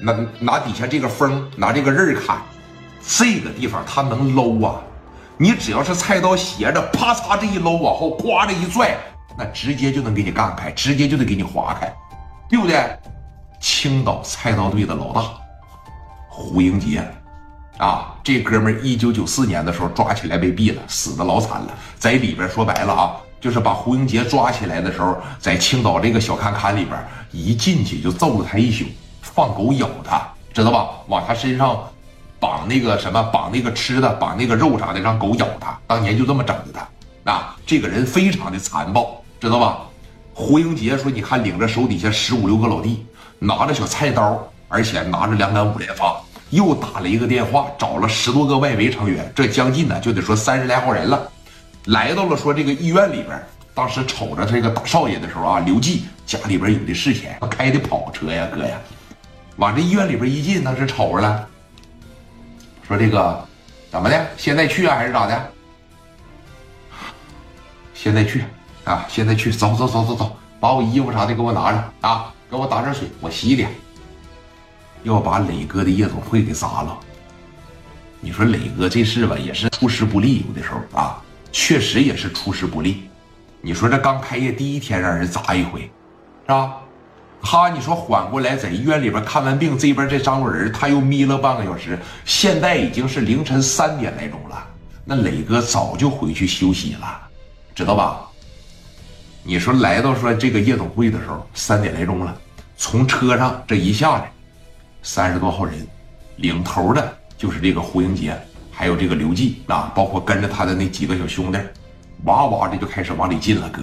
拿拿底下这个风，拿这个刃砍，这个地方他能搂啊！你只要是菜刀斜着，啪嚓这一搂，往后呱这一拽，那直接就能给你干开，直接就得给你划开，对不对？青岛菜刀队的老大胡英杰啊，这哥们儿一九九四年的时候抓起来被毙了，死的老惨了。在里边说白了啊，就是把胡英杰抓起来的时候，在青岛这个小看看里边，一进去就揍了他一宿。放狗咬他，知道吧？往他身上绑那个什么，绑那个吃的，绑那个肉啥的，让狗咬他。当年就这么整的他。啊，这个人非常的残暴，知道吧？胡英杰说：“你看，领着手底下十五六个老弟，拿着小菜刀，而且拿着两杆五连发，又打了一个电话，找了十多个外围成员，这将近呢就得说三十来号人了，来到了说这个医院里边。当时瞅着这个大少爷的时候啊，刘季家里边有的是钱，开的跑车呀，哥呀。”往这医院里边一进，当时瞅着了，说：“这个怎么的？现在去啊，还是咋的？现在去啊！现在去，走走走走走，把我衣服啥的给我拿着啊！给我打点水，我洗脸。要把磊哥的夜总会给砸了。你说磊哥这事吧，也是出师不利，有的时候啊，确实也是出师不利。你说这刚开业第一天让人砸一回，是吧？”他，你说缓过来，在医院里边看完病，这边这张文他又眯了半个小时。现在已经是凌晨三点来钟了，那磊哥早就回去休息了，知道吧？你说来到说这个夜总会的时候，三点来钟了，从车上这一下来，三十多号人，领头的就是这个胡英杰，还有这个刘季啊，包括跟着他的那几个小兄弟，哇哇的就开始往里进了，哥。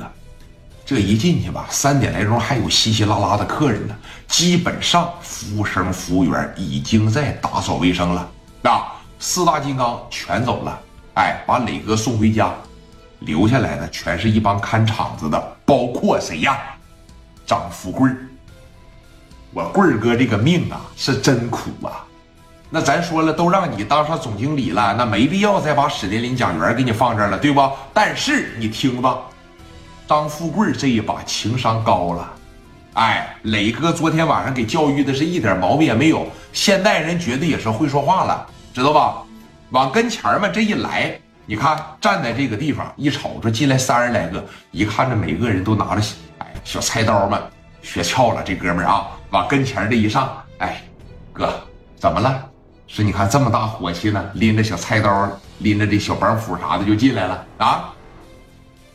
这一进去吧，三点来钟还有稀稀拉拉的客人呢。基本上服务生、服务员已经在打扫卫生了。啊，四大金刚全走了，哎，把磊哥送回家，留下来的全是一帮看场子的，包括谁呀？张富贵我贵哥这个命啊是真苦啊。那咱说了，都让你当上总经理了，那没必要再把史殿林、蒋元给你放这儿了，对不？但是你听吧。张富贵这一把情商高了，哎，磊哥昨天晚上给教育的是一点毛病也没有，现代人绝对也是会说话了，知道吧？往跟前儿嘛这一来，你看站在这个地方一瞅着进来三十来个，一看着每个人都拿着哎小菜刀嘛，学翘了这哥们儿啊，往跟前这一上，哎，哥怎么了？是你看这么大火气呢，拎着小菜刀，拎着这小板斧啥的就进来了啊？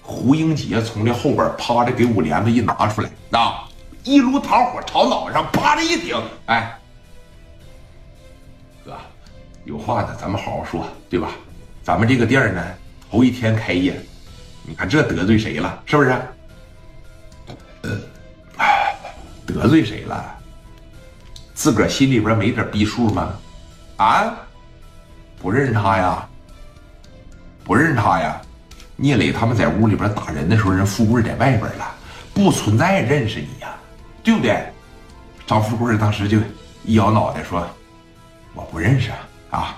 胡英杰从这后边趴着，给五帘子一拿出来，啊，一炉桃火朝脑上啪的一顶，哎，哥，有话呢，咱们好好说，对吧？咱们这个店呢，头一天开业，你看这得罪谁了？是不是？得罪谁了？自个儿心里边没点逼数吗？啊？不认识他呀？不认识他呀？聂磊他们在屋里边打人的时候，人富贵在外边了，不存在认识你呀，对不对？张富贵当时就一摇脑袋说：“我不认识啊，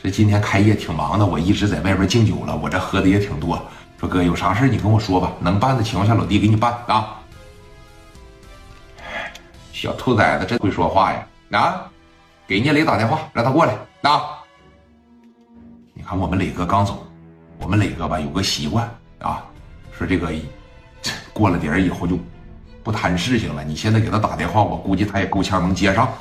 这今天开业挺忙的，我一直在外边敬酒了，我这喝的也挺多。说哥有啥事你跟我说吧，能办的情况下，老弟给你办啊。”小兔崽子真会说话呀！啊，给聂磊打电话，让他过来啊。你看我们磊哥刚走。我们磊哥吧有个习惯啊，说这个过了点以后就不谈事情了。你现在给他打电话，我估计他也够呛能接上。